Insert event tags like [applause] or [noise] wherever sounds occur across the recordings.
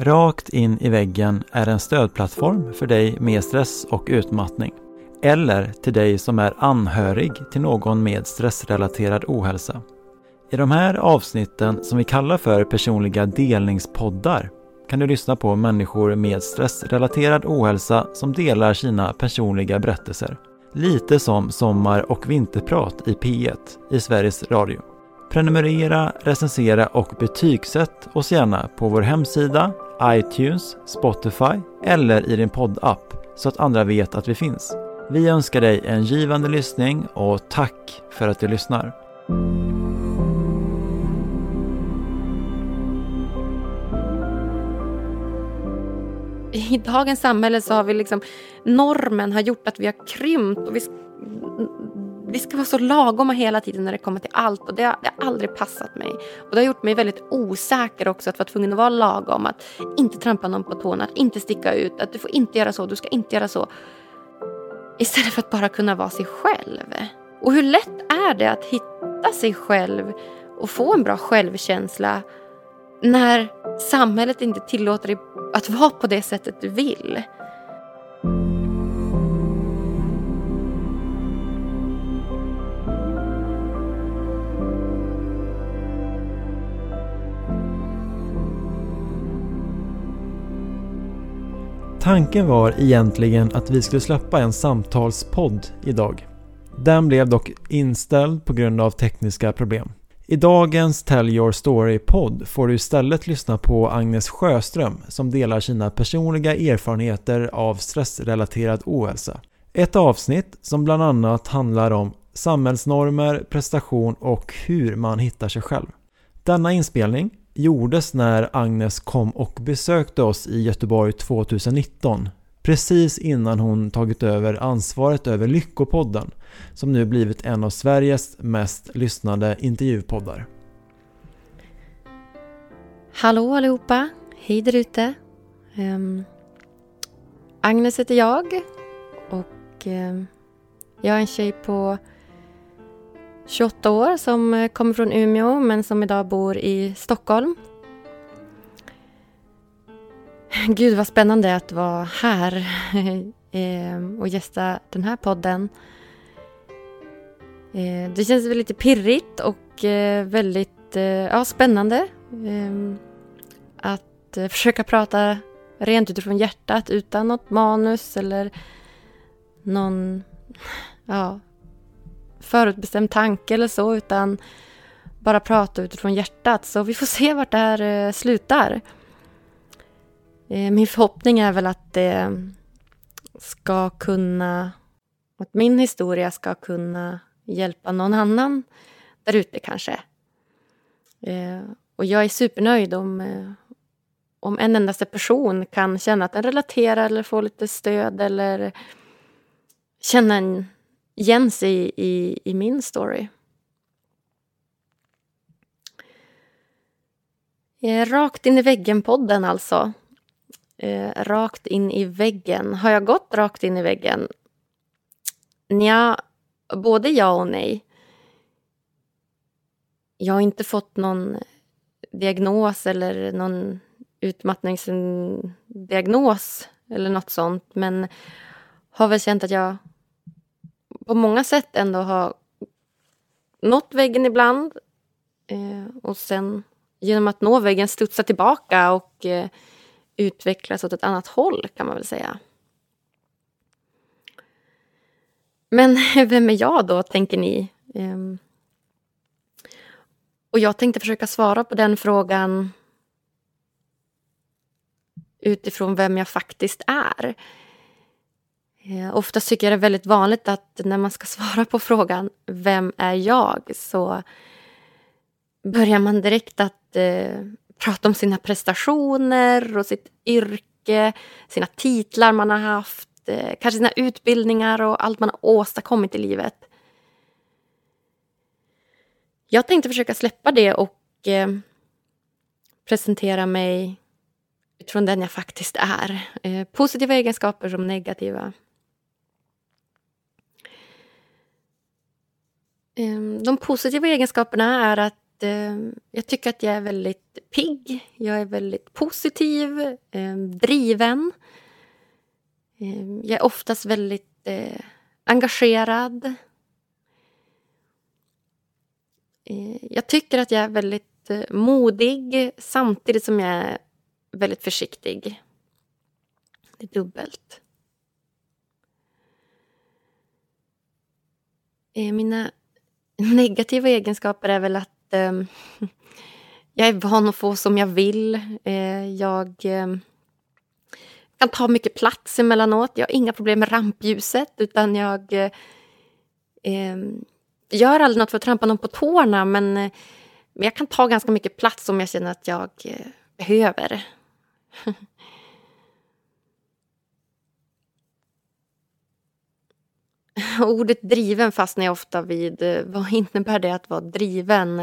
Rakt in i väggen är en stödplattform för dig med stress och utmattning. Eller till dig som är anhörig till någon med stressrelaterad ohälsa. I de här avsnitten som vi kallar för personliga delningspoddar kan du lyssna på människor med stressrelaterad ohälsa som delar sina personliga berättelser. Lite som Sommar och vinterprat i P1 i Sveriges Radio. Prenumerera, recensera och betygsätt oss gärna på vår hemsida, iTunes, Spotify eller i din poddapp så att andra vet att vi finns. Vi önskar dig en givande lyssning och tack för att du lyssnar. I dagens samhälle så har vi liksom normen har gjort att vi har krympt och vi, vi ska vara så lagoma hela tiden när det kommer till allt och det har, det har aldrig passat mig. Och det har gjort mig väldigt osäker också att vara tvungen att vara lagom, att inte trampa någon på tårna, att inte sticka ut, att du får inte göra så, du ska inte göra så. Istället för att bara kunna vara sig själv. Och hur lätt är det att hitta sig själv och få en bra självkänsla när samhället inte tillåter dig att vara på det sättet du vill? Tanken var egentligen att vi skulle släppa en samtalspodd idag. Den blev dock inställd på grund av tekniska problem. I dagens Tell Your Story-podd får du istället lyssna på Agnes Sjöström som delar sina personliga erfarenheter av stressrelaterad ohälsa. Ett avsnitt som bland annat handlar om samhällsnormer, prestation och hur man hittar sig själv. Denna inspelning gjordes när Agnes kom och besökte oss i Göteborg 2019. Precis innan hon tagit över ansvaret över Lyckopodden som nu blivit en av Sveriges mest lyssnade intervjupoddar. Hallå allihopa! Hej där ute! Um, Agnes heter jag och um, jag är en tjej på 28 år som eh, kommer från Umeå men som idag bor i Stockholm. Gud vad spännande att vara här [laughs] ehm, och gästa den här podden. Eh, det känns väl lite pirrigt och eh, väldigt ja, spännande ehm, att försöka prata rent utifrån hjärtat utan något manus eller någon ja, förutbestämd tanke eller så utan bara prata utifrån hjärtat. Så vi får [laughs] se vart det här eh, slutar. Eh, min förhoppning är väl att det ska kunna, att min historia ska kunna hjälpa någon annan där ute kanske. Eh, och jag är supernöjd om, om en endaste person kan känna att den relaterar eller får lite stöd eller känna en igen sig i, i min story. Eh, rakt in i väggen-podden alltså. Eh, rakt in i väggen. Har jag gått rakt in i väggen? Nja, både ja och nej. Jag har inte fått någon diagnos eller någon utmattningsdiagnos eller något sånt men har väl känt att jag på många sätt ändå har nått väggen ibland eh, och sen genom att nå väggen studsa tillbaka och eh, utvecklas åt ett annat håll kan man väl säga. Men [laughs] vem är jag då, tänker ni? Eh, och jag tänkte försöka svara på den frågan utifrån vem jag faktiskt är. Eh, oftast tycker jag det är väldigt vanligt att när man ska [laughs] svara på frågan Vem är jag? så börjar man direkt att eh, prata om sina prestationer och sitt yrke, sina titlar man har haft, eh, kanske sina utbildningar och allt man har åstadkommit i livet. Jag tänkte försöka släppa det och eh, presentera mig utifrån den jag faktiskt är. Eh, positiva egenskaper som negativa. Ehm, de positiva egenskaperna är att ehm, jag tycker att jag är väldigt pigg. Jag är väldigt positiv, ehm, driven. Jag är oftast väldigt eh, engagerad. Jag tycker att jag är väldigt eh, modig samtidigt som jag är väldigt försiktig. Det är dubbelt. Mina negativa egenskaper är väl att eh, jag är van att få som jag vill. Eh, jag eh, kan ta mycket plats emellanåt. Jag har inga problem med rampljuset utan jag eh, ehm, gör aldrig något för att trampa någon på tårna men, eh, men jag kan ta ganska mycket plats om jag känner att jag eh, behöver. [laughs] [laughs] Ordet driven fastnar jag ofta vid. Eh, vad [laughs] innebär det att vara driven?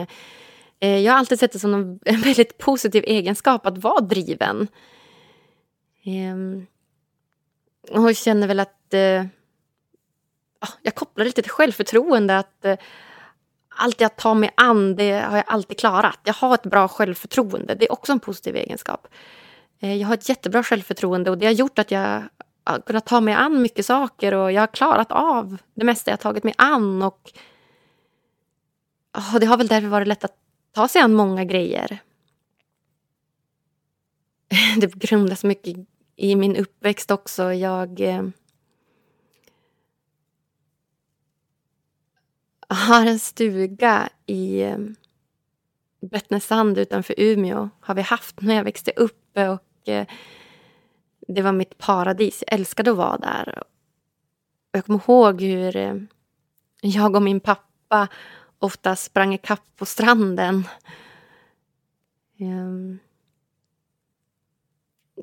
Eh, jag har alltid sett det som en [laughs] väldigt positiv egenskap att vara driven. Ehm, och jag känner väl att... Eh, ah, jag kopplar lite till självförtroende. Att allt jag tar mig an, det har jag alltid klarat. Jag har ett bra självförtroende. Det är också en positiv egenskap. Jag har ett jättebra självförtroende och det har gjort att jag kunnat ta mig an mycket saker och jag har klarat av det mesta jag tagit mig an. Och, och det har väl därför varit lätt att ta sig an många grejer. [laughs] Det grundas mycket i min uppväxt också. Jag eh, har en stuga i eh, Bettnesand utanför Umeå. Har vi haft när jag växte upp. Och, eh, det var mitt paradis. Jag älskade att vara där. Jag kommer ihåg hur eh, jag och min pappa ofta sprang ikapp på stranden. Ehm,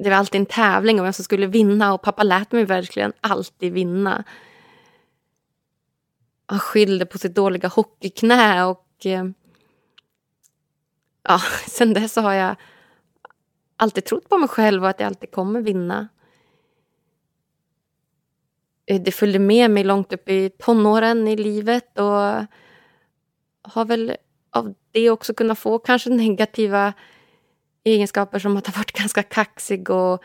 det var alltid en tävling om vem som skulle vinna och pappa lät mig verkligen alltid vinna. Han skyllde på sitt dåliga hockeyknä och eh, ja, [laughs] sen dess har jag alltid trott på mig själv och att jag alltid kommer vinna. Eh, det följde med mig långt upp i tonåren i livet och har väl av det också kunnat få kanske negativa egenskaper som att ha varit [laughs] ganska kaxig och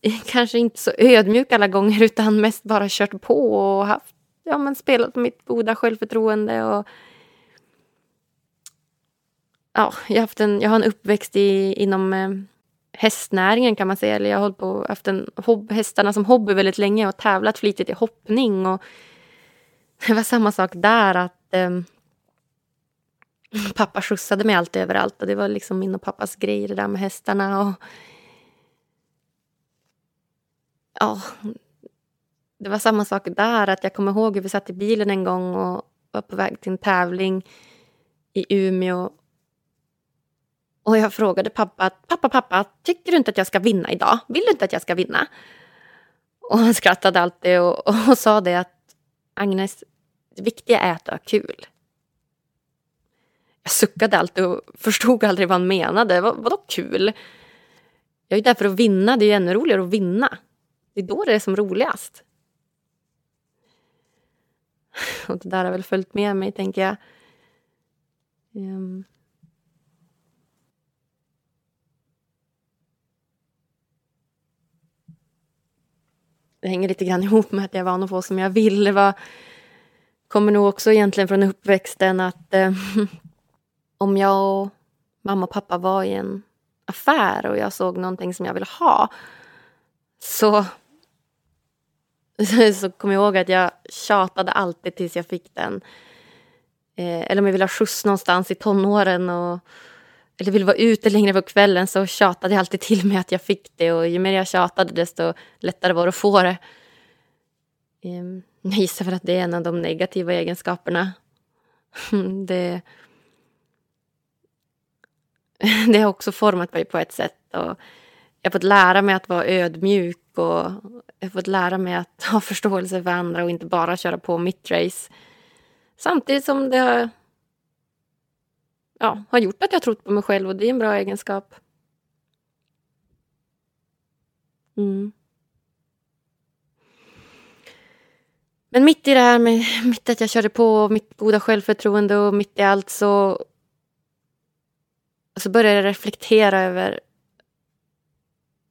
[laughs] kanske inte så ödmjuk alla gånger utan mest bara kört på och haft, ja, men spelat på mitt goda självförtroende och ja, jag, har haft en, jag har en uppväxt i, inom eh, hästnäringen kan man säga. Eller jag har hållit på haft en hob, hästarna som hobby väldigt länge och tävlat flitigt i hoppning. Och [laughs] det var samma sak där att eh, [laughs] pappa skjutsade mig alltid överallt och det var liksom min och pappas grej det där med hästarna. Och, ja, det var samma sak där att jag kommer ihåg hur vi satt i bilen en gång och var på väg till en tävling i Umeå och jag frågade pappa, pappa, pappa, tycker du inte att jag ska vinna idag? Vill du inte att jag ska vinna? Och han skrattade alltid och, och sa det att Agnes, det viktiga är att du har kul. Jag suckade alltid och förstod aldrig vad han menade. Vad, vadå kul? Jag är ju där för att vinna. Det är ju ännu roligare att vinna. Det är då det är som roligast. Och det där har väl följt med mig, tänker jag. Um. Det hänger lite grann [laughs] ihop med att jag är van att få som jag vill. Det var, kommer nog också egentligen från uppväxten att eh, [laughs] om jag och mamma och pappa var i en affär och jag såg någonting som jag ville ha så, [laughs] så kom jag ihåg att jag tjatade alltid tills jag fick den. Eh, eller om jag ville ha skjuts någonstans i tonåren och eller ville vara ute längre på kvällen så tjatade jag alltid till mig att jag fick det och ju mer jag tjatade desto lättare var det att få det. Ehm, jag gissar för att det är en av de negativa egenskaperna. [laughs] Det, [laughs] det har också format mig på ett sätt. Och jag har fått lära mig att vara ödmjuk och jag har fått lära mig att [laughs] ha förståelse för andra och inte bara köra på mitt race. Samtidigt som det har ja, har gjort att jag trott på mig själv och det är en bra egenskap. Mm. Men mitt i det här med mitt att jag körde på, mitt goda självförtroende och mitt i allt så, så började jag reflektera över,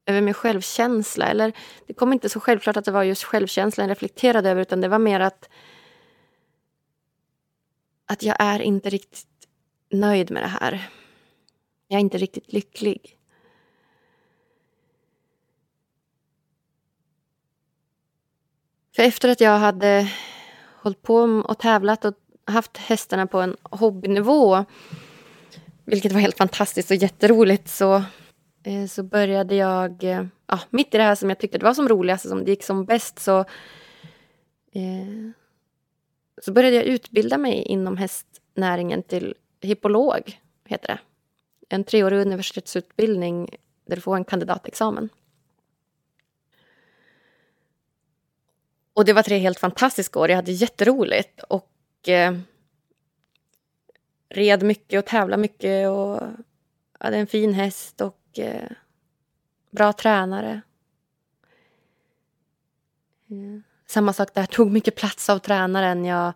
över min självkänsla. Eller det kom inte så självklart att det var just självkänslan jag reflekterade över utan det var mer att, att jag är inte riktigt nöjd med det här. Jag är inte riktigt lycklig. För efter att jag hade hållit på och tävlat och haft hästarna på en hobbynivå vilket var helt fantastiskt och jätteroligt så, eh, så började jag... Eh, ja, mitt i det här som jag tyckte det var som roligast, som det gick som bäst så, eh, så började jag utbilda mig inom hästnäringen till hippolog, heter det. En treårig universitetsutbildning där du får en kandidatexamen. Och det var tre helt fantastiska år. Jag hade jätteroligt och eh, red mycket och tävlade mycket och hade en fin häst och eh, bra tränare. Mm. Samma sak där, tog mycket plats av tränaren. Jag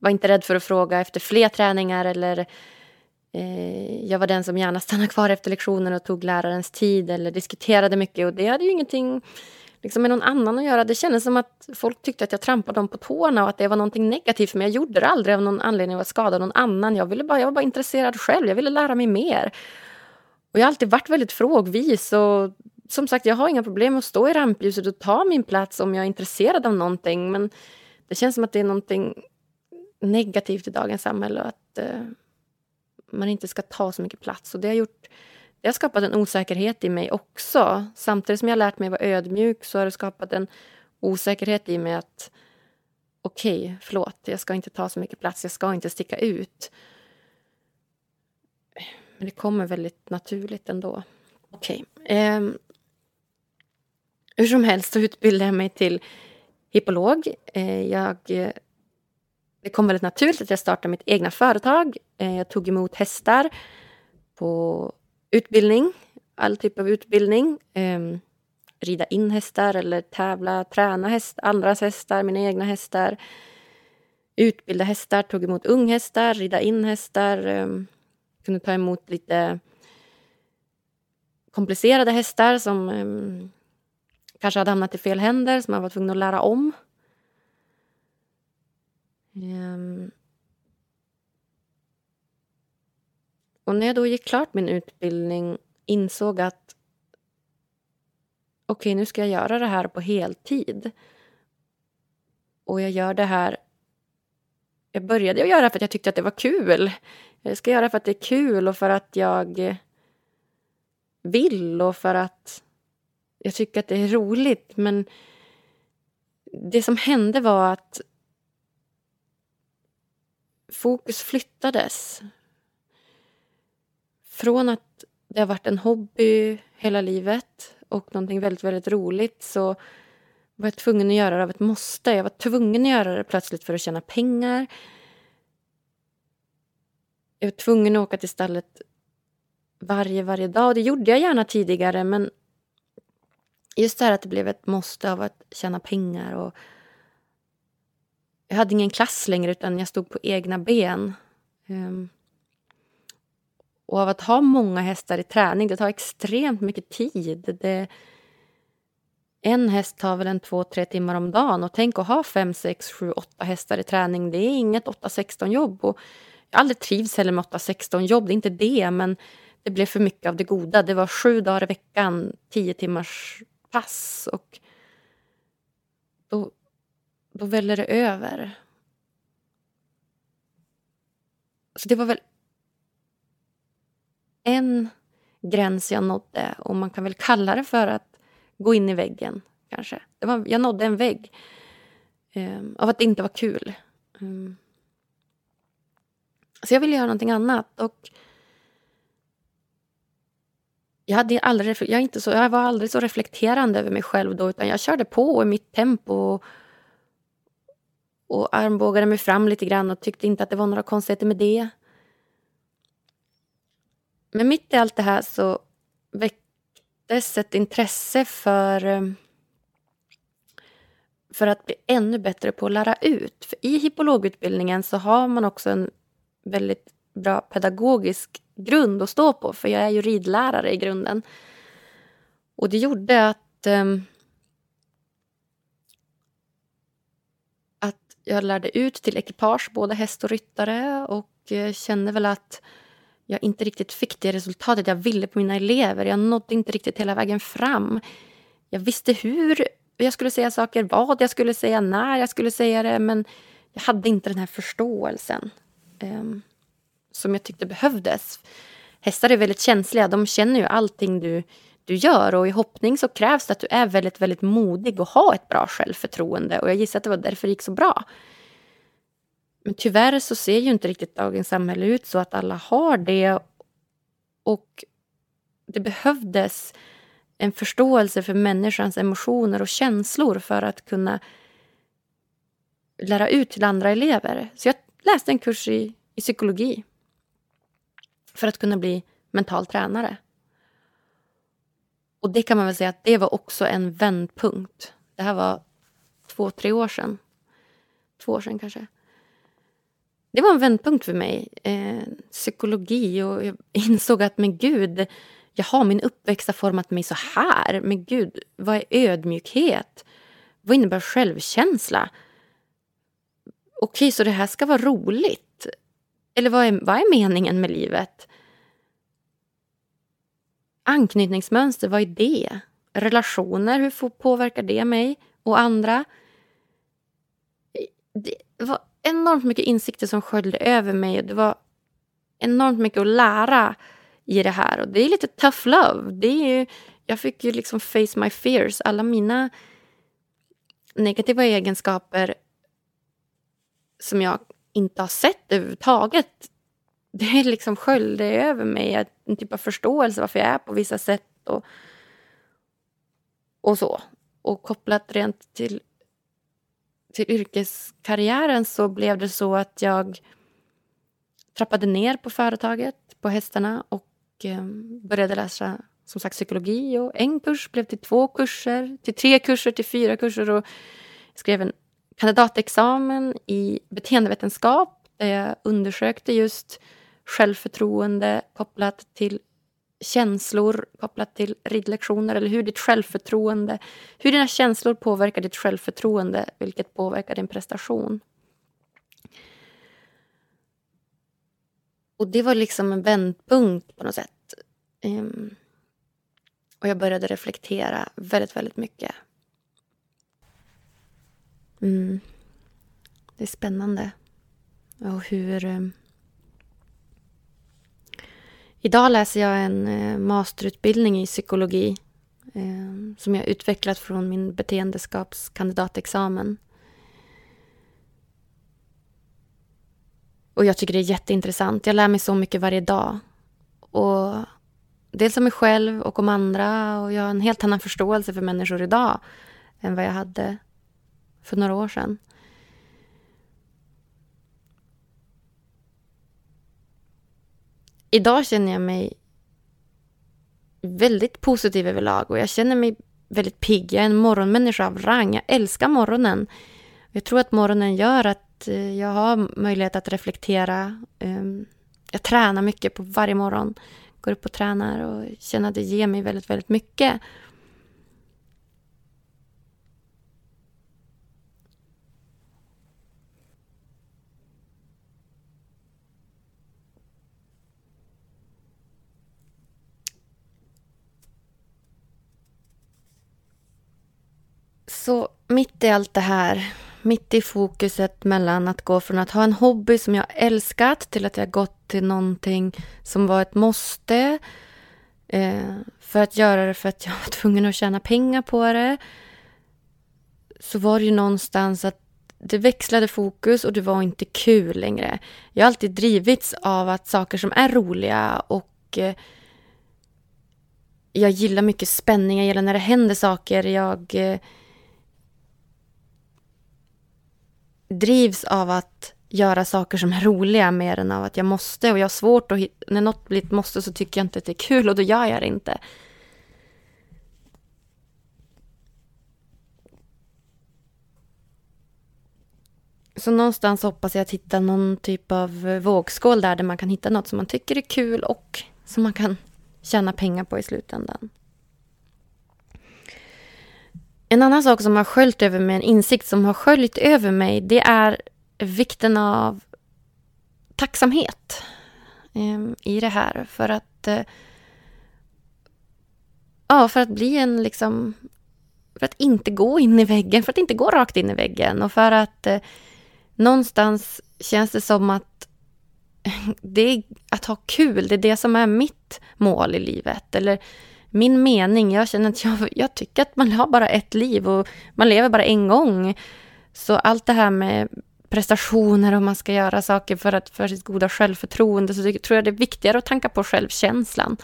var inte rädd för att fråga efter fler träningar eller eh, jag var den som gärna stannade kvar efter lektionen och tog lärarens tid eller diskuterade mycket och det hade ju ingenting liksom med någon annan att göra. Det kändes som att folk tyckte att jag trampade dem på tårna och att det var någonting negativt Men. Jag gjorde det aldrig av någon anledning att skada någon annan. Jag, ville bara, jag var bara intresserad själv, jag ville lära mig mer. Och jag har alltid varit väldigt frågvis och som sagt, jag har inga problem med att stå i rampljuset och ta min plats om jag är intresserad av någonting. Men det känns som att det är någonting negativt i dagens samhälle och att eh, man inte ska ta så mycket plats. Och det har gjort det har skapat en osäkerhet i mig också. Samtidigt som jag lärt mig vara ödmjuk så har det skapat en osäkerhet i mig att okej, okay, förlåt, jag ska inte ta så mycket plats, jag ska inte sticka ut. Men det kommer väldigt naturligt ändå. Okej. Okay. Eh, hur som helst så utbildade jag mig till hippolog. Eh, jag, eh, det kom väldigt naturligt att jag startade mitt egna företag. Eh, jag tog emot hästar på utbildning, all typ av utbildning. Ehm, rida in hästar eller tävla, träna häst, andras hästar, mina egna hästar. Utbilda hästar, tog emot unghästar, rida in hästar. Ehm, kunde ta emot lite komplicerade hästar som ehm, kanske hade hamnat i fel händer, som man var tvungen att lära om. Um, Och när jag då gick klart min utbildning insåg att okej, okay, nu ska jag göra det här på heltid. Och jag gör det här... Jag började göra det för att jag tyckte att det var kul. Jag ska göra det för att det är kul och för att jag vill och för att jag tycker att det är roligt. Men det som hände var att fokus flyttades från att det har varit en hobby hela livet och någonting väldigt, väldigt roligt så var jag tvungen att göra det av ett måste. Jag var tvungen att göra det plötsligt för att tjäna pengar. Jag var tvungen att åka till stallet varje, varje dag. Det gjorde jag gärna tidigare men just det här att det blev ett måste av att tjäna pengar och jag hade ingen klass längre utan jag stod på egna ben. Um, och av att ha många hästar i träning, det tar extremt mycket tid. Det, en häst tar väl en två, tre timmar om dagen. Och tänk att ha fem, sex, sju, åtta hästar i träning. Det är inget 8-16 jobb. Och jag har aldrig trivs heller med 8-16 jobb, det är inte det. Men det blev för mycket av det goda. Det var sju dagar i veckan, tio timmars pass. Och då, då väller det över. Så det var väl en gräns jag nådde och man kan väl kalla det för att gå in i väggen kanske. Det var, jag nådde en vägg um, av att det inte var kul. Um, så jag ville göra någonting annat och jag, hade aldrig, jag, inte så, jag var aldrig så reflekterande över mig själv då utan jag körde på i mitt tempo och, och armbågade mig fram lite grann och tyckte inte att det var några konstigheter med det. Men mitt i allt det här så väcktes ett intresse för, eh, för att bli ännu bättre på att lära ut. För I hippologutbildningen så har man också en väldigt bra pedagogisk grund att stå på, för jag är ju ridlärare i grunden. Och det gjorde att, um, att jag lärde ut till ekipage, både häst och ryttare och eh, kände väl att jag inte riktigt fick det resultatet jag ville på mina elever. Jag nådde inte riktigt hela vägen fram. Jag visste hur jag skulle säga saker, vad jag skulle säga, när jag skulle säga det men jag hade inte den här förståelsen um, som jag tyckte behövdes. Hästar är väldigt känsliga, de känner ju allting du, du gör och i hoppning så krävs det att du är väldigt, väldigt modig och har ett bra självförtroende och jag gissar att det var därför det gick så bra. Men tyvärr så ser ju inte riktigt dagens samhälle ut så att alla har det och det behövdes en förståelse för människans emotioner och känslor för att kunna lära ut till andra elever. Så jag läste en kurs i, i psykologi för att kunna bli mental tränare. Och det kan man väl säga att det var också en vändpunkt. Det här var två, tre år sedan. Två år sedan kanske. Det var en vändpunkt för mig. Eh, psykologi och jag insåg att men gud, jaha, min uppväxt har format mig så här. Men gud, vad är ödmjukhet? Vad innebär självkänsla? Okej, så det här ska vara roligt? Eller vad är, vad är meningen med livet? Anknytningsmönster, vad är det? Relationer, hur påverkar det mig och andra? Det var enormt mycket insikter som sköljde över mig. Det var enormt mycket att lära i det här. Och det är lite tough love. Det är ju, jag fick ju liksom face my fears. Alla mina negativa egenskaper som jag inte har sett överhuvudtaget. Det liksom sköljde över mig en typ av förståelse varför jag är på vissa sätt och, och så. Och kopplat rent till, till yrkeskarriären så blev det så att jag trappade ner på företaget, på hästarna och eh, började läsa som sagt psykologi. Och en kurs blev till två kurser, till tre kurser, till fyra kurser. Och skrev en kandidatexamen i beteendevetenskap där jag undersökte just självförtroende kopplat till känslor kopplat till ridlektioner eller hur ditt självförtroende, hur dina känslor påverkar ditt självförtroende vilket påverkar din prestation. Och det var liksom en vändpunkt på något sätt. Um, och jag började reflektera väldigt, väldigt mycket. Mm. Det är spännande. Och hur... Um, idag läser jag en eh, masterutbildning i psykologi eh, som jag utvecklat från min beteendeskapskandidatexamen. Och jag tycker det är jätteintressant. Jag lär mig så mycket varje dag. Och dels om mig själv och om andra. Och jag har en helt annan förståelse för människor idag än vad jag hade för några år sedan. Idag känner jag mig väldigt positiv överlag och jag känner mig väldigt pigg. Jag är en morgonmänniska av rang. Jag älskar morgonen. Jag tror att morgonen gör att eh, jag har möjlighet att reflektera. Ehm, jag tränar mycket på varje morgon. Går upp och tränar och känner att det ger mig väldigt, väldigt mycket. Så mitt i allt det här mitt i fokuset mellan att gå från att ha en hobby som jag älskat till att jag gått till någonting som var ett måste. Eh, för att göra det för att jag [laughs] var tvungen att tjäna pengar på det. Så var det ju någonstans att det växlade fokus och det var inte kul längre. Jag har alltid drivits av att saker som är roliga och eh, jag gillar mycket spänning, jag gillar när det händer saker. Jag eh, drivs av att göra saker som är roliga mer än av att jag måste. Och jag har svårt att... När något blir ett måste så tycker jag inte att det är kul och då gör jag det inte. Så någonstans hoppas jag att hitta någon typ av vågskål där, där man kan hitta något som man tycker är kul och som man kan tjäna pengar på i slutändan. En annan sak som har sköljt över mig, en insikt som har sköljt över mig, det är vikten av tacksamhet eh, i det här. För att, eh, ja, för att bli en liksom... För att inte gå in i väggen, för att inte gå rakt in i väggen och för att eh, någonstans känns det som att [laughs] det är att ha kul, det är det som är mitt mål i livet. Eller min mening, jag känner att jag, jag tycker att man har bara ett liv och man lever bara en gång. Så allt det här med prestationer och man ska göra saker för, att, för sitt goda självförtroende så tror jag det är viktigare att tanka på självkänslan.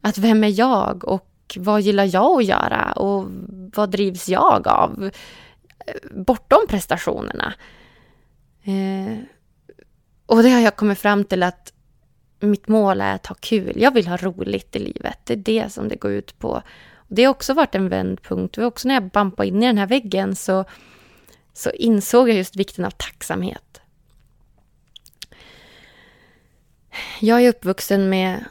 Att vem är jag och vad gillar jag att göra och vad drivs jag av? Bortom prestationerna. Eh, och det har jag kommit fram till att mitt mål är att ha kul. Jag vill ha roligt i livet. Det är det som det går ut på. Och det har också varit en vändpunkt. Det var också när jag bampade in i den här väggen så, så insåg jag just vikten av tacksamhet. Jag är uppvuxen med...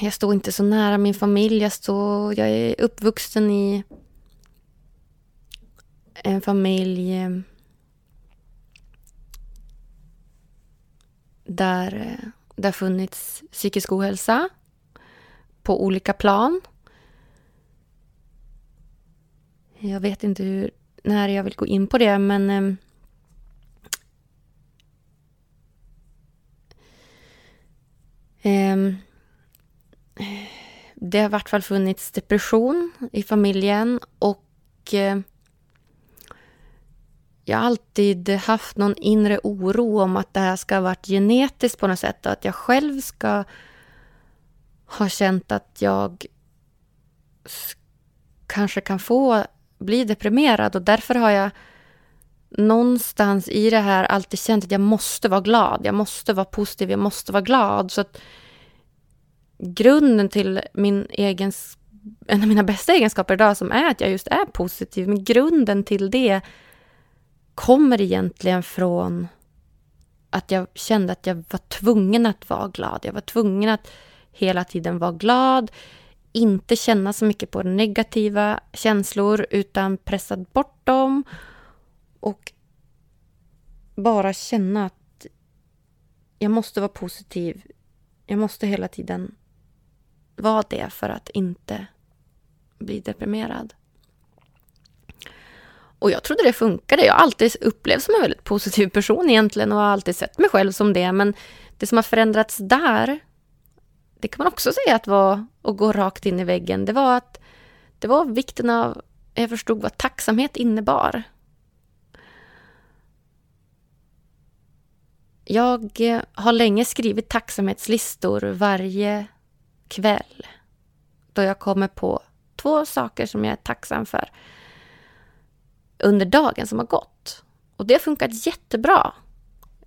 Jag står inte så nära min familj. Jag, står, jag är uppvuxen i en familj eh, där eh, det har funnits psykisk ohälsa på olika plan. Jag vet inte hur, när jag vill gå in på det, men eh, det har i vart fall funnits depression i familjen och eh, jag har alltid haft någon inre oro om att det här ska ha varit genetiskt på något sätt och att jag själv ska ha känt att jag kanske kan få bli deprimerad. Och därför har jag någonstans i det här alltid känt att jag måste vara glad, jag måste vara positiv, jag måste vara glad. Så att grunden till min egen, en av mina bästa egenskaper idag som är att jag just är positiv, men grunden till det kommer egentligen från att jag kände att jag var tvungen att vara glad. Jag var tvungen att hela tiden vara glad, inte känna så mycket på negativa känslor utan pressa bort dem och bara känna att jag måste vara positiv. Jag måste hela tiden vara det för att inte bli deprimerad. Och jag trodde det funkade. Jag har alltid upplevts som en väldigt positiv person egentligen och har alltid sett mig själv som det. Men det som har förändrats där, det kan man också säga att var att gå rakt in i väggen. Det var att det var vikten av, jag förstod vad tacksamhet innebar. Jag eh, har länge skrivit tacksamhetslistor varje kväll då jag kommer på två saker som jag är tacksam för under dagen som har gått. Och det har funkat jättebra.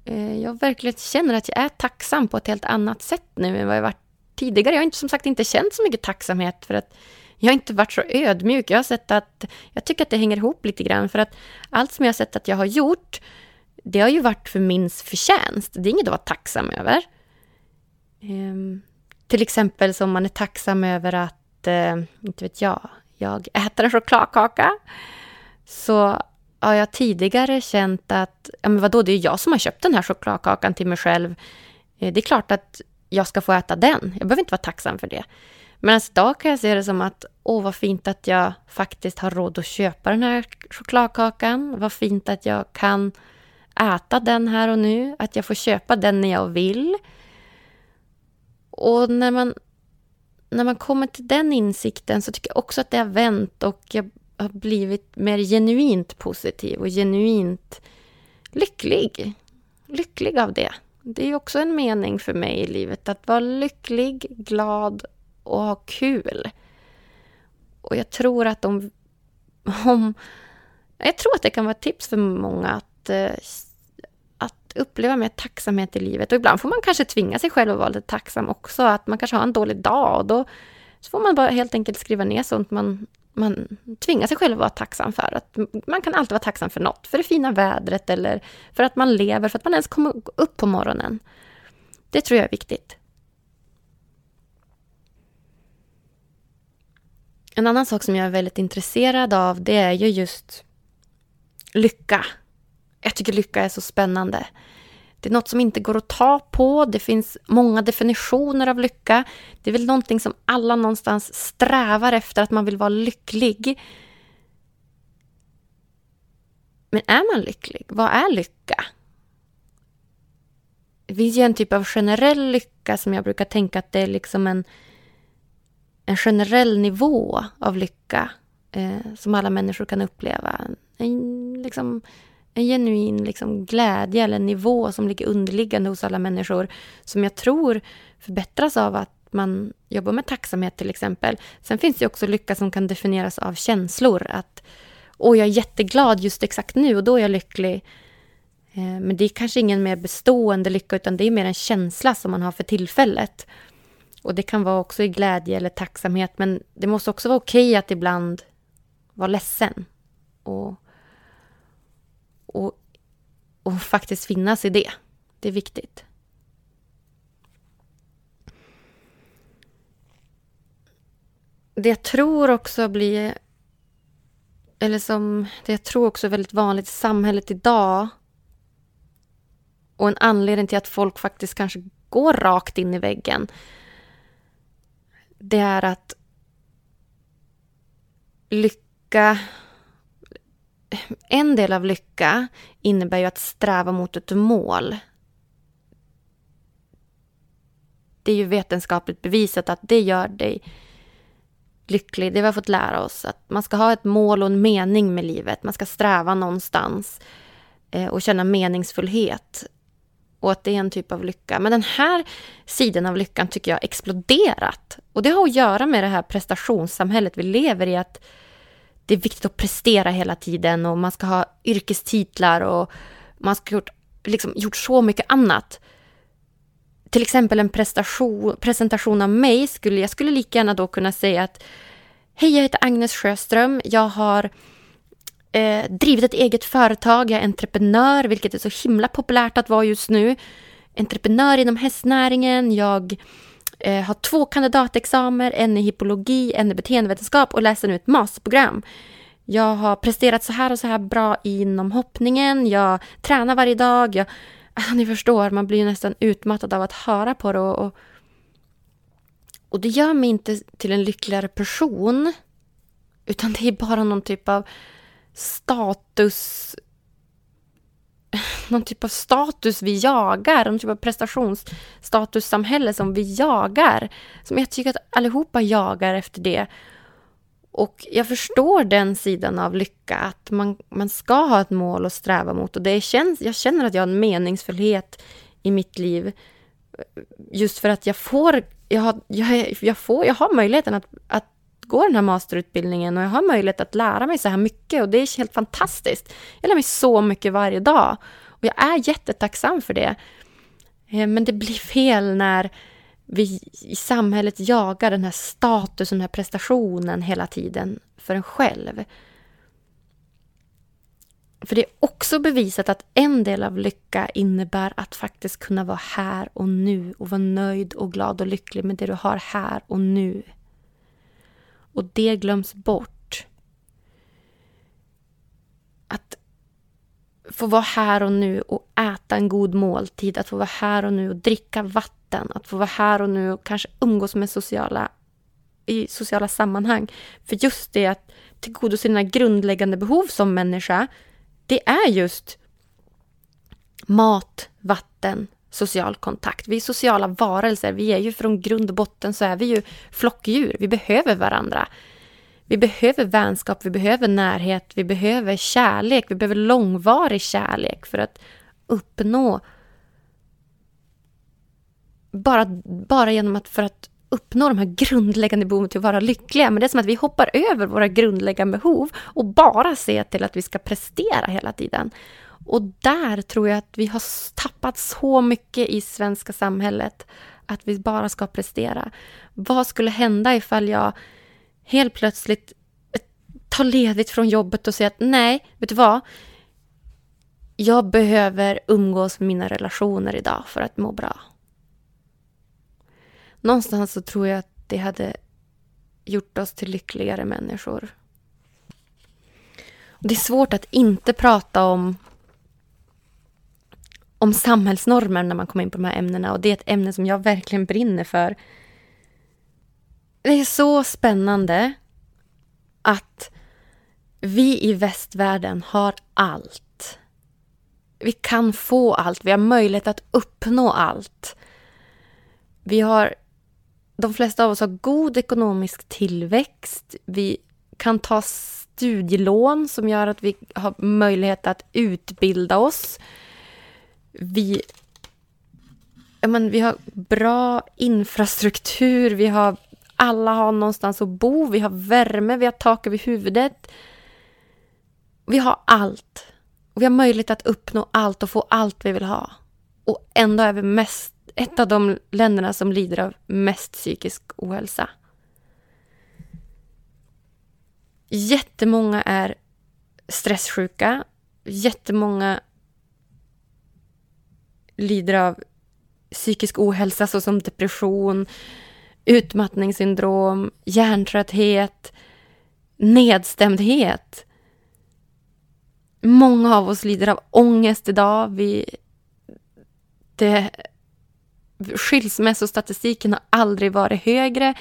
Eh, jag verkligen känner att jag är tacksam på ett helt annat sätt nu än vad jag varit tidigare. Jag har inte, som sagt inte känt så mycket tacksamhet för att jag har inte varit så ödmjuk. Jag har sett att, jag tycker att det hänger ihop lite grann för att allt som jag har sett att jag har gjort, det har ju varit för min förtjänst. Det är inget att vara tacksam över. Ehm, till exempel som man är tacksam över att, eh, inte vet jag, jag äter en chokladkaka så har jag tidigare känt att, ja men vadå, det är jag som har köpt den här chokladkakan till mig själv. Eh, det är klart att jag ska få äta den. Jag behöver inte vara tacksam för det. Men alltså, idag kan jag se det som att, åh vad fint att jag faktiskt har råd att köpa den här chokladkakan. Vad fint att jag kan äta den här och nu. Att jag får köpa den när jag vill. Och när man, när man kommer till den insikten så tycker jag också att det har vänt och jag har blivit mer genuint positiv och genuint lycklig. Lycklig av det. Det är också en mening för mig i livet, att vara lycklig, glad och ha kul. Och jag tror att om... om jag tror att det kan vara ett tips för många att, eh, att uppleva mer tacksamhet i livet. Och ibland får man kanske tvinga sig själv att vara lite tacksam också. Att man kanske har en dålig dag och då så får man bara helt enkelt skriva ner sånt man man tvingar sig själv att vara tacksam för. Att man kan alltid vara tacksam för något. För det fina vädret eller för att man lever, för att man ens kommer upp på morgonen. Det tror jag är viktigt. En annan sak som jag är väldigt intresserad av det är ju just lycka. Jag tycker lycka är så spännande. Det är något som inte går att ta på. Det finns många definitioner av lycka. Det är väl någonting som alla någonstans strävar efter, att man vill vara lycklig. Men är man lycklig? Vad är lycka? Det finns ju en typ av generell lycka som jag brukar tänka att det är liksom en, en generell nivå av lycka eh, som alla människor kan uppleva. En, liksom, en genuin liksom, glädje eller nivå som ligger underliggande hos alla människor som jag tror förbättras av att man jobbar med tacksamhet till exempel. Sen finns det också lycka som kan definieras av känslor. Att Åh, jag är jätteglad just exakt nu och då är jag lycklig. Eh, men det är kanske ingen mer bestående lycka utan det är mer en känsla som man har för tillfället. Och det kan vara också i glädje eller tacksamhet men det måste också vara okej okay att ibland vara ledsen. Och och, och faktiskt finnas i det. Det är viktigt. Det jag tror också blir... Eller som det jag tror också är väldigt vanligt i samhället idag och en anledning till att folk faktiskt kanske går rakt in i väggen det är att lycka en del av lycka innebär ju att sträva mot ett mål. Det är ju vetenskapligt bevisat att det gör dig lycklig. Det har vi fått lära oss. Att man ska ha ett mål och en mening med livet. Man ska sträva någonstans eh, och känna meningsfullhet. Och att det är en typ av lycka. Men den här sidan av lyckan tycker jag har exploderat. Och det har att göra med det här prestationssamhället vi lever i. att det är viktigt att prestera hela tiden och man ska ha yrkestitlar och man ska ha gjort, liksom, gjort så mycket annat. Till exempel en presentation av mig skulle jag skulle lika gärna då kunna säga att Hej, jag heter Agnes Sjöström. Jag har eh, drivit ett eget företag. Jag är entreprenör, vilket är så himla populärt att vara just nu. Entreprenör inom hästnäringen. Jag Eh, har två kandidatexamer, en i hippologi, en i beteendevetenskap och läser nu ett masterprogram. Jag har presterat så här och så här bra inom hoppningen, jag tränar varje dag. Jag, alltså, [laughs] ni förstår, man blir nästan utmattad av att höra på det. Och, och, och det gör mig inte till en lyckligare person. Utan det är bara någon typ av status [laughs] någon typ av status vi jagar, någon typ av prestationsstatussamhälle som vi jagar. Som jag tycker att allihopa jagar efter det. Och jag förstår den sidan av lycka, att man, man ska ha ett mål att sträva mot. Och det känns, jag känner att jag har en meningsfullhet i mitt liv. Just för att jag får, jag har, jag, jag får, jag har möjligheten att, att gå den här masterutbildningen och jag har möjlighet att lära mig så här mycket och det är helt fantastiskt. Jag lär mig så mycket varje dag och jag är jättetacksam för det. Eh, men det blir fel när vi i samhället jagar den här statusen, den här prestationen hela tiden för en själv. För det är också bevisat att en del av lycka innebär att faktiskt kunna vara här och nu och vara nöjd och glad och lycklig med det du har här och nu. Och det glöms bort. Att få vara här och nu och äta en god måltid, att få vara här och nu och dricka vatten, att få vara här och nu och kanske umgås med sociala, i sociala sammanhang. För just det att tillgodose sina grundläggande behov som människa, det är just mat, vatten, social kontakt. Vi är sociala varelser. Vi är ju från grund och botten så är vi ju flockdjur. Vi behöver varandra. Vi behöver vänskap, vi behöver närhet, vi behöver kärlek, vi behöver långvarig kärlek för att uppnå bara, bara genom att för att uppnå de här grundläggande behoven till att vara lyckliga. Men det är som att vi hoppar över våra grundläggande behov och bara ser till att vi ska prestera hela tiden. Och där tror jag att vi har tappat så mycket i svenska samhället. Att vi bara ska prestera. Vad skulle hända ifall jag helt plötsligt eh, tar ledigt från jobbet och säger att nej, vet du vad? Jag behöver umgås med mina relationer idag för att må bra. Någonstans så tror jag att det hade gjort oss till lyckligare människor. Det är svårt att inte prata om om samhällsnormer när man kommer in på de här ämnena och det är ett ämne som jag verkligen brinner för. Det är så spännande att vi i västvärlden har allt. Vi kan få allt, vi har möjlighet att uppnå allt. Vi har, de flesta av oss har god ekonomisk tillväxt. Vi kan ta studielån som gör att vi har möjlighet att utbilda oss. Vi, men, vi har bra infrastruktur, vi har, alla har någonstans att bo, vi har värme, vi har tak över huvudet. Vi har allt. Vi har möjlighet att uppnå allt och få allt vi vill ha. Och ändå är vi mest, ett av de länderna som lider av mest psykisk ohälsa. Jättemånga är stresssjuka. Jättemånga lider av psykisk ohälsa såsom depression, utmattningssyndrom, hjärntrötthet, nedstämdhet. Många av oss lider av ångest idag. Vi, det, skilsmässostatistiken har aldrig varit högre.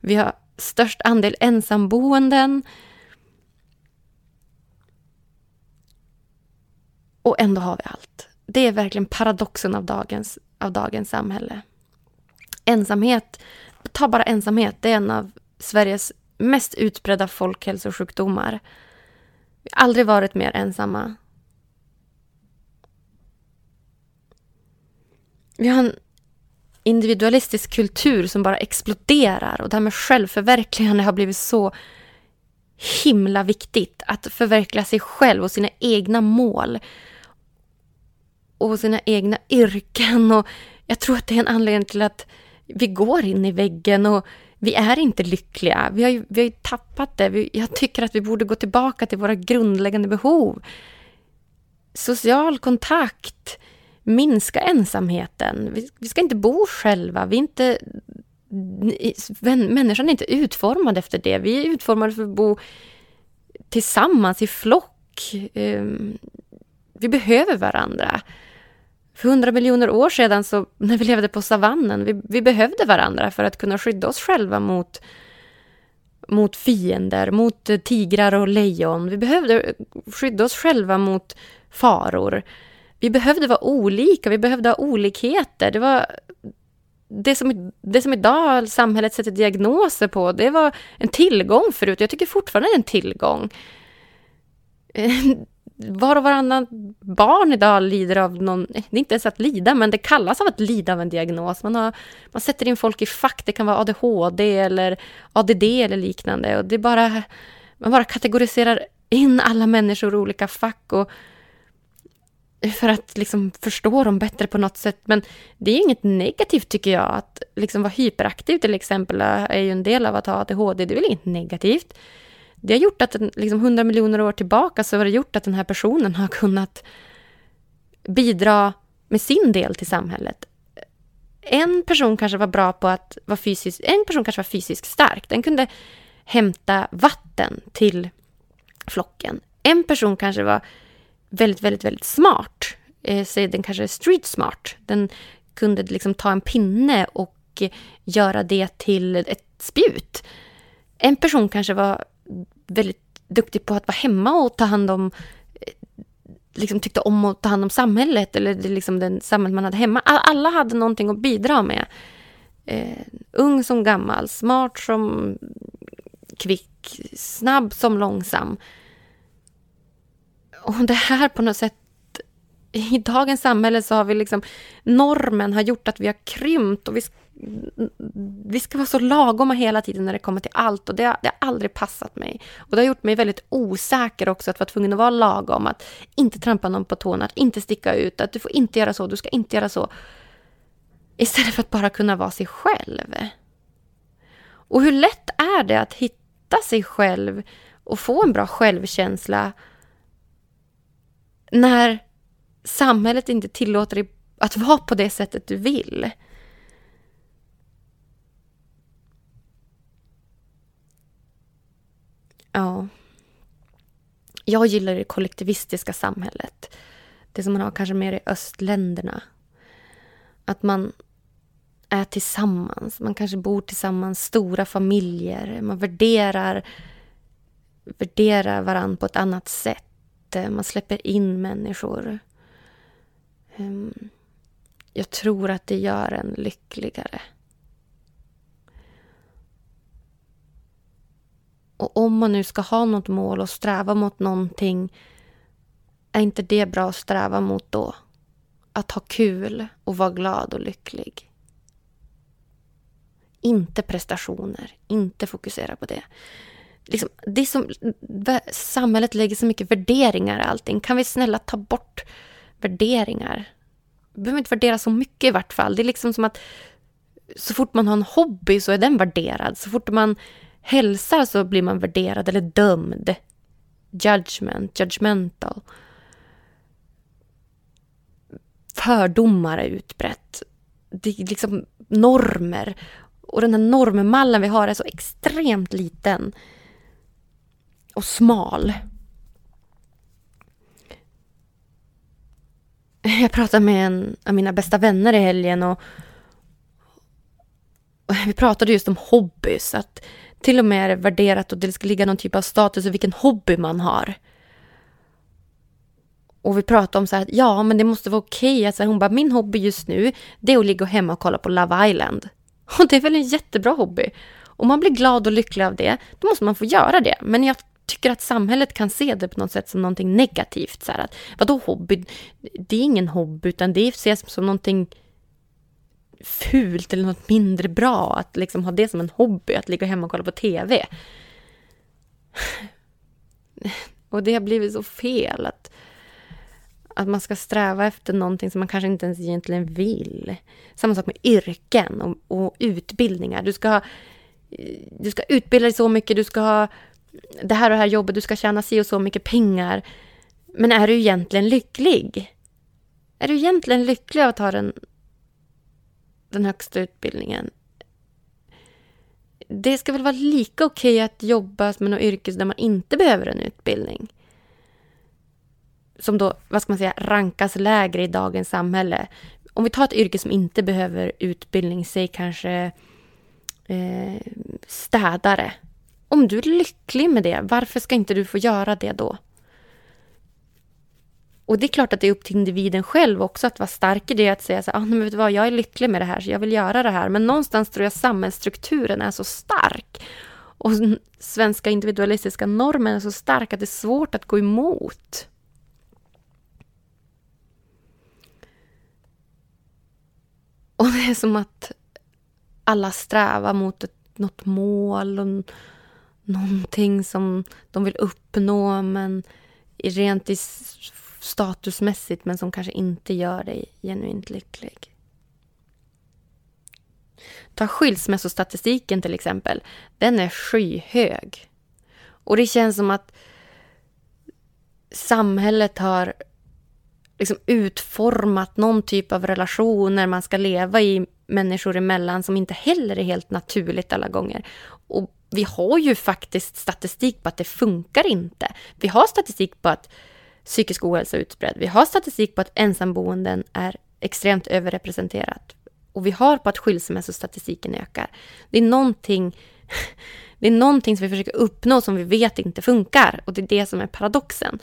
Vi har störst andel ensamboenden. Och ändå har vi allt. Det är verkligen paradoxen av dagens, av dagens samhälle. Ensamhet, ta bara ensamhet, det är en av Sveriges mest utbredda folkhälsosjukdomar. Vi har aldrig varit mer ensamma. Vi har en individualistisk kultur som bara exploderar och det här med självförverkligande har blivit så himla viktigt. Att förverkliga sig själv och sina egna mål. Och sina egna yrken. Och jag tror att det är en anledning till att vi går in i väggen och vi är inte lyckliga. Vi har ju, vi har ju tappat det. Vi, jag tycker att vi borde gå tillbaka till våra grundläggande behov. Social kontakt, minska ensamheten. Vi, vi ska inte bo själva. Vi är inte, människan är inte utformad efter det. Vi är utformade för att bo tillsammans i flock. Ehm, vi behöver varandra. För hundra miljoner år sedan, så, [laughs] när vi levde på savannen, vi, vi behövde varandra för att kunna skydda oss själva mot, mot fiender, mot eh, tigrar och lejon. Vi behövde eh, skydda oss själva mot faror. Vi behövde vara olika, vi behövde ha olikheter. Det var det som, det som idag samhället sätter diagnoser på, det var en tillgång förut. Jag tycker fortfarande det är en tillgång. Eh, var och varannan barn idag lider av någon, eh, det är inte ens att lida, men det kallas av att lida av en diagnos. Man, har, man sätter in folk i fack, det kan vara ADHD eller ADD eller liknande. Och det är bara, man bara kategoriserar in alla människor i olika fack. Och för att liksom förstå dem bättre på något sätt. Men det är inget negativt tycker jag. Att liksom vara hyperaktiv till exempel eh, är ju en del av att ha ADHD. Det är väl inget negativt. Det har gjort att liksom 100 miljoner år tillbaka så har det gjort att den här personen har [laughs] kunnat bidra med sin del till samhället. En person kanske var bra på att vara fysiskt, en person kanske var fysiskt stark. Den kunde hämta vatten till flocken. En person kanske var väldigt, väldigt, väldigt smart. Eh, säg den kanske är street smart. Den kunde liksom ta en pinne och göra det till ett spjut. En person kanske var väldigt duktig på att vara hemma och ta hand om eh, liksom tyckte om att ta hand om samhället eller liksom den samhället man hade hemma. Alla hade någonting att bidra med. Eh, ung som gammal, smart som kvick, snabb som långsam. Och det här på något sätt i dagens samhälle så har vi liksom normen har gjort att vi har krympt och vi, vi ska vara så lagoma hela tiden när det kommer till allt och det, det har aldrig passat mig. Och det har gjort mig väldigt osäker också att vara tvungen att vara lagom, att inte trampa någon på tårna, att inte sticka ut, att du får inte göra så, du ska inte göra så. Istället för att bara kunna vara sig själv. Och hur lätt är det att hitta sig själv och få en bra självkänsla när samhället inte tillåter dig att vara på det sättet du vill. Ja. Jag gillar det kollektivistiska samhället. Det som man har kanske mer i östländerna. Att man är tillsammans. Man kanske bor tillsammans, stora familjer. Man värderar, värderar varandra på ett annat sätt. Man släpper in människor. Ehm, jag tror att det gör en lyckligare. Och om man nu ska ha något mål och sträva mot någonting är inte det bra att sträva mot då? Att ha kul och vara glad och lycklig. Inte prestationer, inte fokusera på det. Liksom, det som, samhället lägger så mycket värderingar i allting. Kan vi snälla ta bort värderingar? Vi behöver inte värdera så mycket i vart fall. Det är liksom som att så fort man har en hobby så är den värderad. Så fort man Hälsa så blir man värderad eller dömd. Judgment, judgmental. Fördomar är utbrett. Det är liksom normer. Och den här normmallen vi har är så extremt liten. Och smal. Jag pratade med en av mina bästa vänner i helgen och vi pratade just om hobbys. Att till och med är det värderat och det ska ligga någon typ av status i vilken hobby man har. Och vi pratade om så här, ja men det måste vara okej. Okay. hon bara, min hobby just nu det är att ligga hemma och kolla på Love Island. [laughs] Och det är väl en jättebra hobby. Om man blir glad och lycklig av det, då måste man få göra det. Men jag tycker att samhället kan se det på något sätt som någonting negativt. Så här att, vadå hobby? Det är ingen hobby, utan det ses som någonting fult eller något mindre bra att liksom ha det som en hobby, att ligga hemma och kolla på TV. Och det har blivit så fel att, att man ska sträva efter någonting som man kanske inte ens egentligen vill. Samma sak med yrken och, och utbildningar. Du ska, du ska utbilda dig så mycket, du ska ha det här och det här jobbet, du ska tjäna si och så mycket pengar. Men är du egentligen lycklig? Är du egentligen lycklig av att ha den den högsta utbildningen. Det ska väl vara lika okej okay att jobba med något yrke där man inte behöver en utbildning. Som då, vad ska man säga, rankas lägre i dagens samhälle. Om vi tar ett yrke som inte behöver utbildning, säg kanske eh, städare. Om du är lycklig med det, varför ska inte du få göra det då? Och det är klart att det är upp till individen själv också att vara stark i det, att säga så ah, men vet du vad, jag är lycklig med det här, så jag vill göra det här. Men någonstans tror jag samhällsstrukturen är så stark och svenska individualistiska normen är så stark att det är svårt att gå emot. Och det är som att alla strävar mot ett, något mål och någonting som de vill uppnå men rent i statusmässigt men som kanske inte gör dig genuint lycklig. Ta skilsmässostatistiken till exempel. Den är skyhög. Och det känns som att samhället har liksom utformat någon typ av relationer man ska leva i människor emellan som inte heller är helt naturligt alla gånger. Och vi har ju faktiskt statistik på att det funkar inte. Vi har statistik på att psykisk ohälsa utbredd. Vi har statistik på att ensamboenden är extremt överrepresenterat. Och vi har på att skilsmässostatistiken ökar. Det är någonting, [laughs] det är någonting som vi försöker uppnå som vi vet inte funkar. Och det är det som är paradoxen.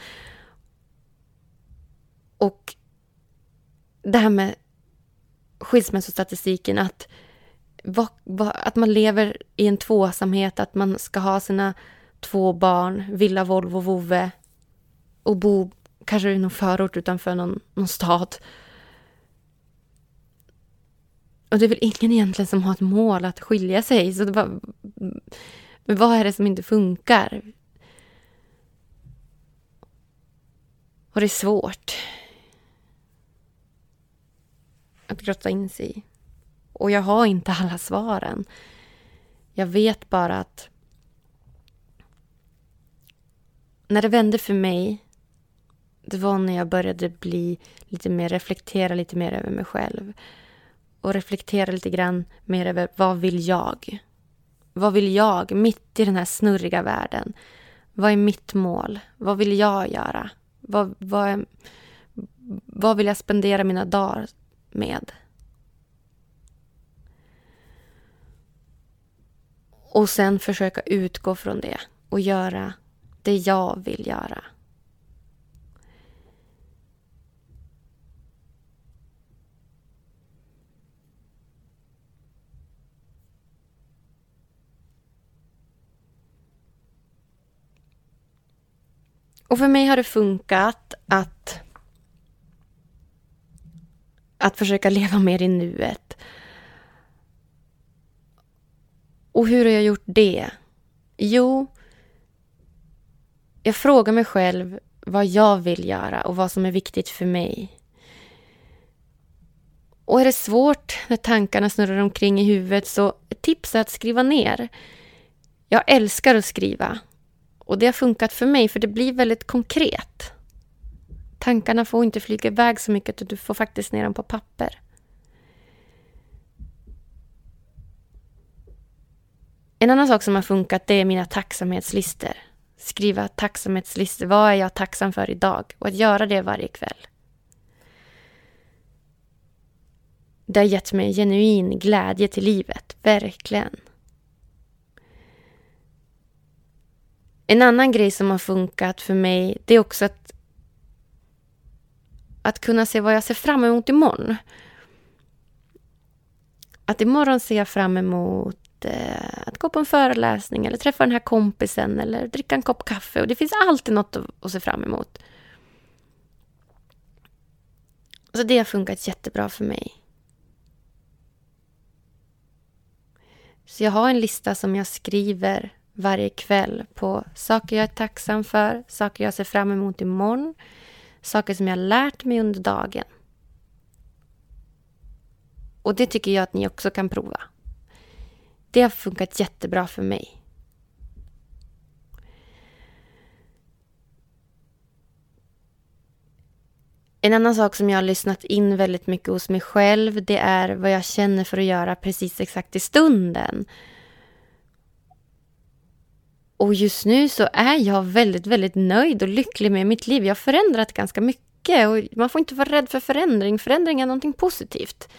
Och det här med skilsmässostatistiken, att, att man lever i en tvåsamhet, att man ska ha sina två barn, villa, Volvo, vovve och bo kanske i någon förort utanför någon, någon stad. Och det är väl ingen egentligen som har ett mål att skilja sig. Så det bara, men vad är det som inte funkar? Och det är svårt att grotta in sig i. Och jag har inte alla svaren. Jag vet bara att när det vände för mig, det var när jag började bli lite mer, reflektera lite mer över mig själv. Och reflektera lite grann mer över vad vill jag? Vad vill jag mitt i den här snurriga världen? Vad är mitt mål? Vad vill jag göra? Vad, vad, är, vad vill jag spendera mina dagar med? Och sen försöka utgå från det och göra det jag vill göra. Och för mig har det funkat att att försöka leva mer i nuet. Och hur har jag gjort det? Jo, jag frågar mig själv vad jag vill göra och vad som är viktigt för mig. Och är det svårt när tankarna snurrar omkring i huvudet så ett tips är att skriva ner. Jag älskar att skriva och det har funkat för mig för det blir väldigt konkret. Tankarna får inte flyga iväg så mycket utan du får faktiskt ner dem på papper. En annan sak som har funkat det är mina tacksamhetslistor. Skriva tacksamhetslistor. Vad är jag tacksam för idag? Och att göra det varje kväll. Det har gett mig genuin glädje till livet. Verkligen. En annan grej som har funkat för mig det är också att att kunna se vad jag ser fram emot imorgon. Att imorgon ser jag fram emot eh, att gå på en föreläsning eller träffa den här kompisen eller dricka en kopp kaffe. Och det finns alltid något att, att se fram emot. Så det har funkat jättebra för mig. Så jag har en lista som jag skriver varje kväll på saker jag är tacksam för, saker jag ser fram emot imorgon, saker som jag lärt mig under dagen. Och det tycker jag att ni också kan prova. Det har funkat jättebra för mig. En annan sak som jag har lyssnat in väldigt mycket hos mig själv det är vad jag känner för att göra precis exakt i stunden. Och just nu så är jag väldigt, väldigt nöjd och lycklig med mitt liv. Jag har förändrat ganska mycket och man får inte vara rädd för förändring. Förändring är någonting positivt.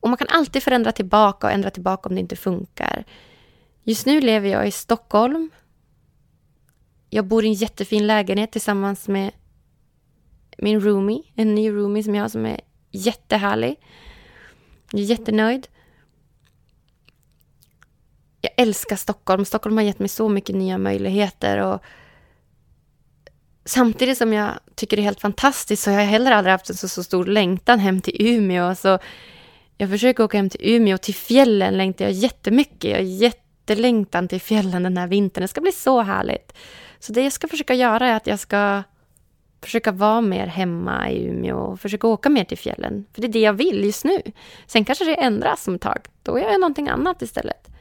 Och man kan alltid förändra tillbaka och ändra tillbaka om det inte funkar. Just nu lever jag i Stockholm. Jag bor i en jättefin lägenhet tillsammans med min roomie, en ny roomie som jag har som är jättehärlig. Jag är jättenöjd jag älskar Stockholm. Stockholm har gett mig så mycket nya möjligheter. Och samtidigt som jag tycker det är helt fantastiskt så har jag heller aldrig haft en så, så stor längtan hem till Umeå. Så jag försöker åka hem till Umeå. Till fjällen längtar jag jättemycket. Jag har jättelängtan till fjällen den här vintern. Det ska bli så härligt. Så det jag ska försöka göra är att jag ska försöka vara mer hemma i Umeå och försöka åka mer till fjällen. För det är det jag vill just nu. Sen kanske det ändras om ett tag. Då gör jag någonting annat istället.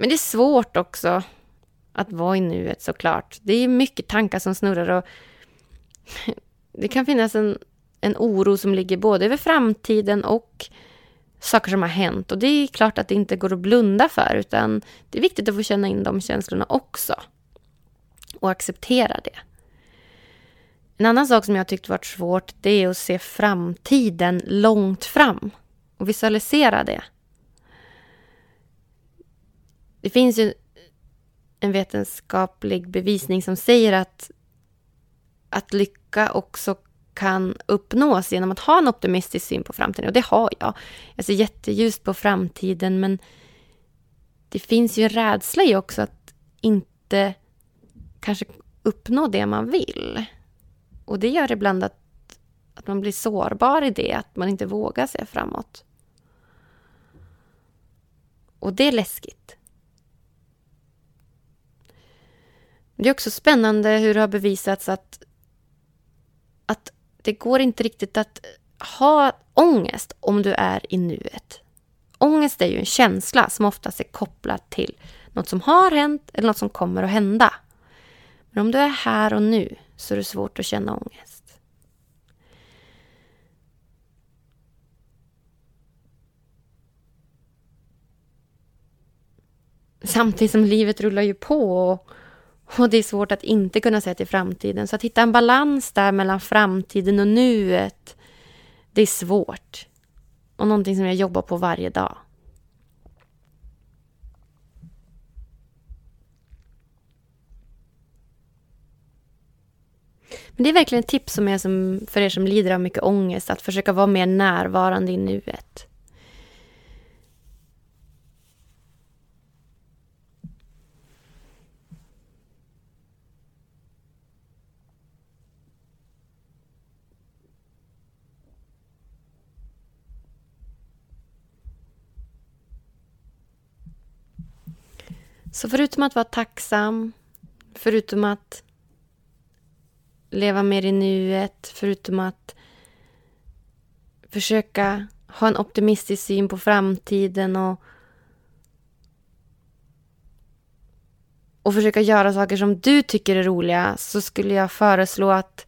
Men det är svårt också att vara i nuet såklart. Det är mycket tankar som snurrar och [laughs] det kan finnas en, en oro som ligger både över framtiden och saker som har hänt. Och det är klart att det inte går att blunda för utan det är viktigt att få känna in de känslorna också. Och acceptera det. En annan sak som jag tyckt varit svårt det är att se framtiden långt fram och visualisera det. Det finns ju en vetenskaplig bevisning som säger att, att lycka också kan uppnås genom att ha en optimistisk syn på framtiden. Och det har jag. Jag ser jätteljust på framtiden men det finns ju en rädsla i också att inte kanske uppnå det man vill. Och det gör ibland att, att man blir sårbar i det, att man inte vågar se framåt. Och det är läskigt. Det är också spännande hur det har bevisats att, att det går inte riktigt att ha ångest om du är i nuet. Ångest är ju en känsla som oftast är kopplad till något som har hänt eller något som kommer att hända. Men om du är här och nu så är det svårt att känna ångest. Samtidigt som livet rullar ju på och, och det är svårt att inte kunna se till framtiden. Så att hitta en balans där mellan framtiden och nuet, det är svårt. Och någonting som jag jobbar på varje dag. Men det är verkligen ett tips som är som, för er som lider av mycket ångest, att försöka vara mer närvarande i nuet. Så förutom att vara tacksam, förutom att leva mer i nuet, förutom att försöka ha en optimistisk syn på framtiden och och försöka göra saker som du tycker är roliga så skulle jag föreslå att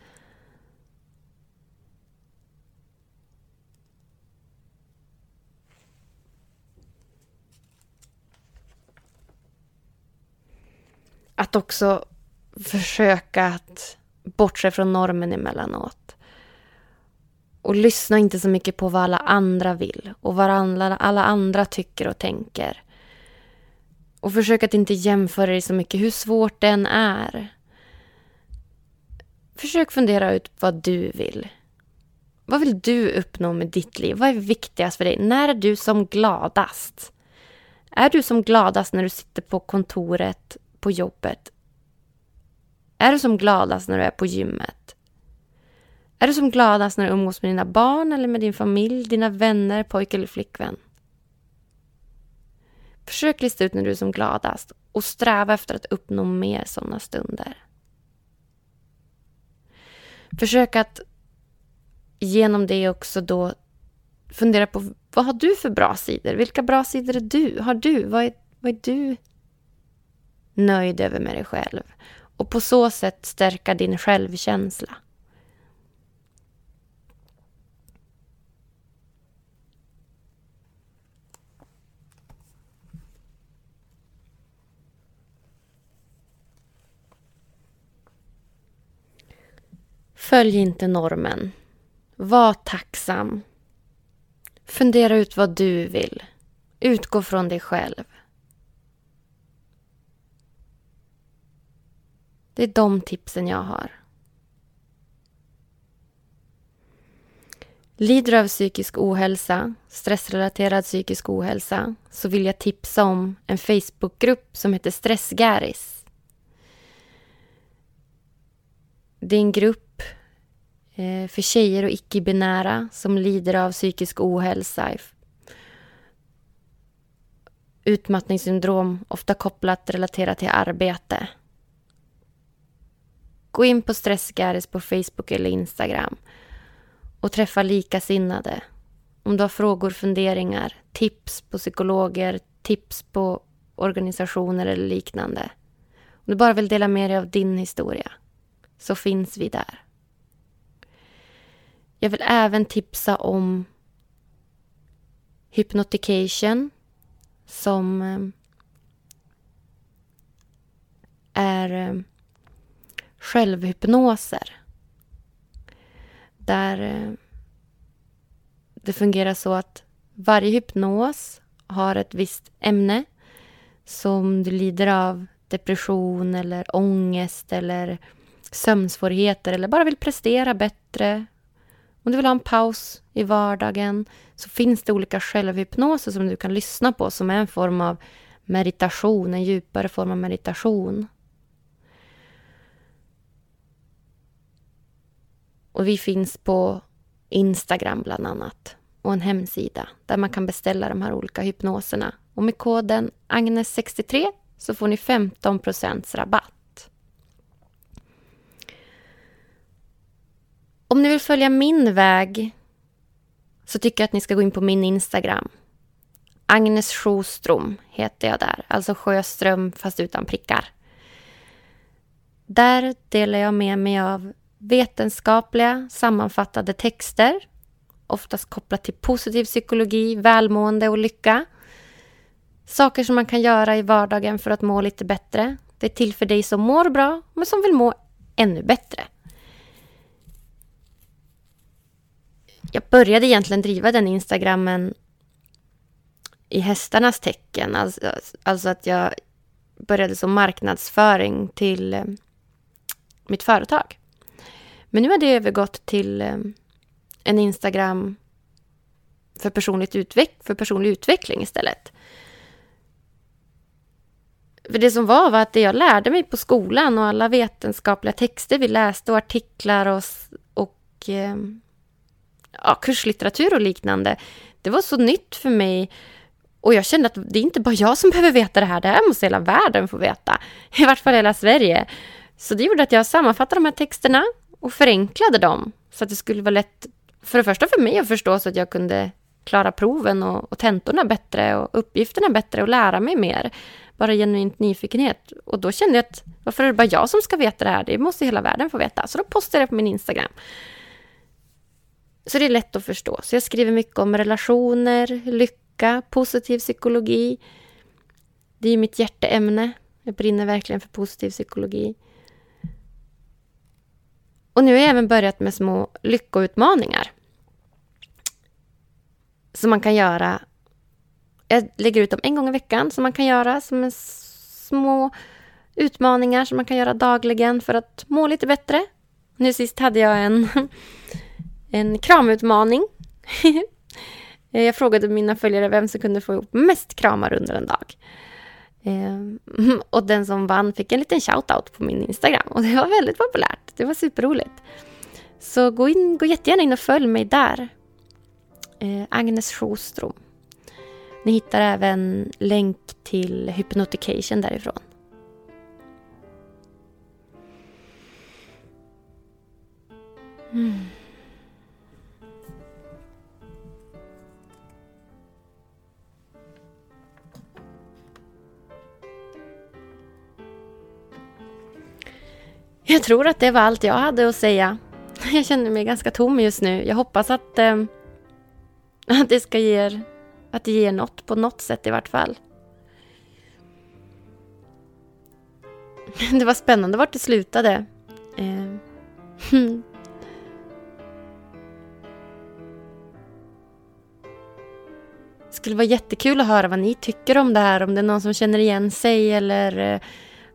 att också försöka att bortse från normen emellanåt. Och lyssna inte så mycket på vad alla andra vill och vad alla, alla andra tycker och tänker. Och försök att inte jämföra dig så mycket, hur svårt det än är. Försök fundera ut vad du vill. Vad vill du uppnå med ditt liv? Vad är viktigast för dig? När är du som gladast? Är du som gladast när du sitter på kontoret på jobbet? Är du som gladast när du är på gymmet? Är du som gladast när du umgås med dina barn eller med din familj, dina vänner, pojk eller flickvän? Försök lista ut när du är som gladast och sträva efter att uppnå mer sådana stunder. Försök att genom det också då fundera på vad har du för bra sidor? Vilka bra sidor är du? Har du? Vad är, vad är du nöjd över med dig själv? Och på så sätt stärka din självkänsla. Följ inte normen. Var tacksam. Fundera ut vad du vill. Utgå från dig själv. Det är de tipsen jag har. Lider du av psykisk ohälsa, stressrelaterad psykisk ohälsa, så vill jag tipsa om en Facebookgrupp som heter Stressgäris. Det är en grupp eh, för tjejer och icke-binära som lider av psykisk ohälsa. Utmattningssyndrom, ofta kopplat relaterat till arbete. Gå in på Stressgaris på Facebook eller Instagram och träffa likasinnade. Om du har frågor, funderingar, tips på psykologer, tips på organisationer eller liknande. Om du bara vill dela med dig av din historia så finns vi där. Jag vill även tipsa om Hypnotication som eh, är eh, självhypnoser. Där eh, det fungerar så att varje hypnos har ett visst ämne som du lider av depression eller ångest eller sömnsvårigheter eller bara vill prestera bättre. Om du vill ha en paus i vardagen så finns det olika självhypnoser som du kan lyssna på som är en form av meditation, en djupare form av meditation. Och vi finns på Instagram bland annat och en hemsida där man kan beställa de här olika hypnoserna. Och med koden Agnes63 så får ni 15% rabatt. Om ni vill följa min väg så tycker jag att ni ska gå in på min Instagram. Agnes Sjöström heter jag där, alltså Sjöström fast utan prickar. Där delar jag med mig av vetenskapliga sammanfattade texter, oftast kopplat till positiv psykologi, välmående och lycka. Saker som man kan göra i vardagen för att må lite bättre. Det är till för dig som mår bra, men som vill må ännu bättre. Jag började egentligen driva den Instagrammen i hästarnas tecken. Alltså, alltså att jag började som marknadsföring till eh, mitt företag. Men nu har det övergått till eh, en Instagram för, personligt utveck för personlig utveckling istället. För det som var var att det jag lärde mig på skolan och alla vetenskapliga texter vi läste och artiklar och, och eh, ja, kurslitteratur och liknande. Det var så nytt för mig och jag kände att det är inte bara jag som [laughs] behöver veta det här, det här måste hela världen få veta. I vart fall hela Sverige. Så det gjorde att jag sammanfattade de här texterna och förenklade dem så att det skulle vara lätt, för det första för mig att förstå så att jag kunde klara proven och, och tentorna bättre och uppgifterna bättre och lära mig mer. Bara genuint nyfikenhet. Och då kände jag att varför är det bara jag som ska veta det här? Det måste hela världen få veta. Så då postade jag det på min Instagram. Så det är lätt att förstå. Så jag skriver mycket om relationer, lycka, positiv psykologi. Det är mitt hjärteämne. Jag brinner verkligen för positiv psykologi. Och nu har jag även börjat med små lyckoutmaningar. Som man kan göra. Jag lägger ut dem en gång i veckan som man kan göra som små utmaningar som man kan göra dagligen för att må lite bättre. Nu sist hade jag en, [laughs] en kramutmaning. [laughs] jag frågade mina följare vem som kunde få ihop mest kramar under en dag. Ehm, [laughs] och den som vann fick en liten shout-out på min Instagram och det var väldigt populärt. Det var superroligt. Så gå, in, gå jättegärna in och följ mig där. Eh, Agnes Sjostrom. Ni hittar även länk till Hypnotication därifrån. Mm. Jag tror att det var allt jag hade att säga. [laughs] Jag känner mig ganska tom just nu. Jag hoppas att, eh, att det ska ge er... att det ger något på något sätt i vart fall. [laughs] Det var spännande vart det slutade. Eh. Det skulle vara jättekul att höra vad ni tycker om det här. Om det är någon som känner igen sig eller eh,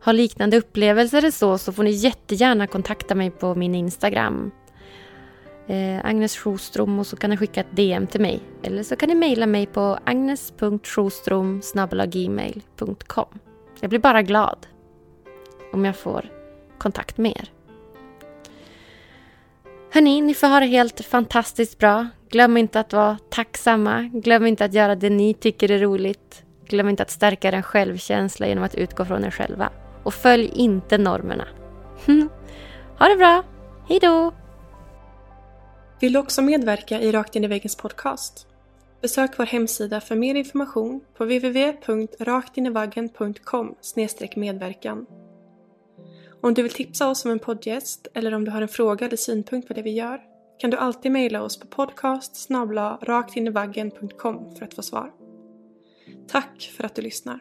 har liknande upplevelser eller så, så får ni jättegärna kontakta mig på min Instagram. Eh, Agnes Sjostrom och så kan ni skicka ett DM till mig. Eller så kan ni mejla mig på agnes.sjostrom gmail.com. Jag blir bara glad om jag får kontakt med er. Hörni, ni får ha det helt fantastiskt bra. Glöm inte att vara tacksamma. Glöm inte att göra det ni tycker är roligt. Glöm inte att stärka er självkänsla genom att utgå från er själva och följ inte normerna. Hm. ha det bra! Hej då! Vill du också medverka i Rakt in i väggens podcast? Besök vår hemsida för mer information på www.raktinivaggen.com medverkan. Om du vill tipsa oss om en poddgäst eller om du har en fråga eller synpunkt på det vi gör kan du alltid mejla oss på podcast raktinivaggen.com för att få svar. Tack för att du lyssnar.